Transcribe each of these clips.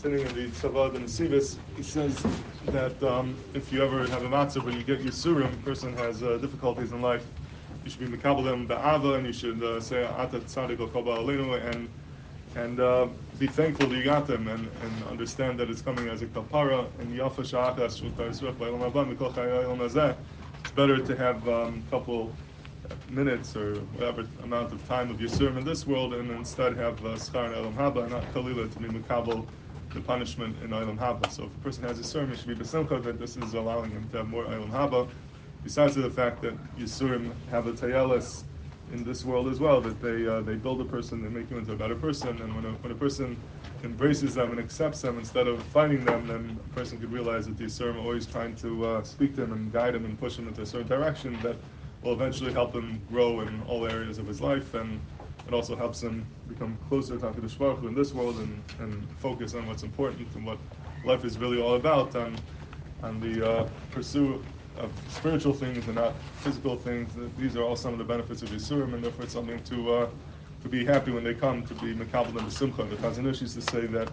continuing in the Tzavad and Sivis, he says that um, if you ever have a matzah when you get your surim, person has uh, difficulties in life, you should be mekabel them ba'ava, and you should uh, say atat tzadik al and and uh, be thankful that you got them, and, and understand that it's coming as a kapara and yafa sha'achas It's better to have a um, couple minutes or whatever amount of time of your Yisurim in this world, and instead have uh, Schar and Elam Haba, not Kalila to be Mukabal, the punishment in Elam Haba. So if a person has a Yisurim, it should be Besimcha that this is allowing him to have more Elam Haba, besides the fact that Yisurim have a Tayelis in this world as well, that they uh, they build a person, they make you into a better person, and when a, when a person embraces them and accepts them instead of fighting them, then a person could realize that the Yisurim are always trying to uh, speak to him and guide him and push him into a certain direction that will eventually help him grow in all areas of his life, and it also helps them become closer to HaKadosh Baruch in this world and, and focus on what's important and what life is really all about, and, on the uh, pursuit of spiritual things and not physical things. These are all some of the benefits of Yisurim, and therefore it's something to uh, to be happy when they come, to be Makabal and Simcha. The Chazon Ish used to say that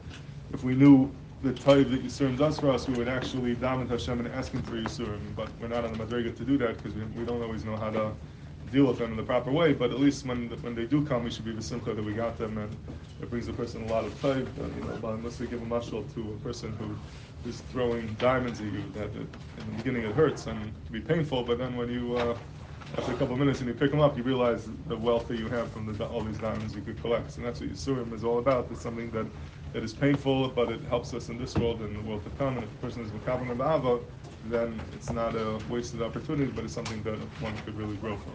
if we knew the type that Yisurim does for us, we would actually daven Hashem and ask Him for Yisurim. But we're not on the Madriga to do that because we, we don't always know how to deal with them in the proper way. But at least when when they do come, we should be Simcha that we got them, and it brings a person a lot of type. You know, but unless we give a mashal to a person who is throwing diamonds at you, that it, in the beginning it hurts and can be painful, but then when you uh, after a couple of minutes and you pick them up, you realize the wealth that you have from the, all these diamonds you could collect. And that's what Yisurim is all about. It's something that it is painful, but it helps us in this world and the world to come. And if a person is Makabal and Ava, then it's not a wasted opportunity, but it's something that one could really grow from.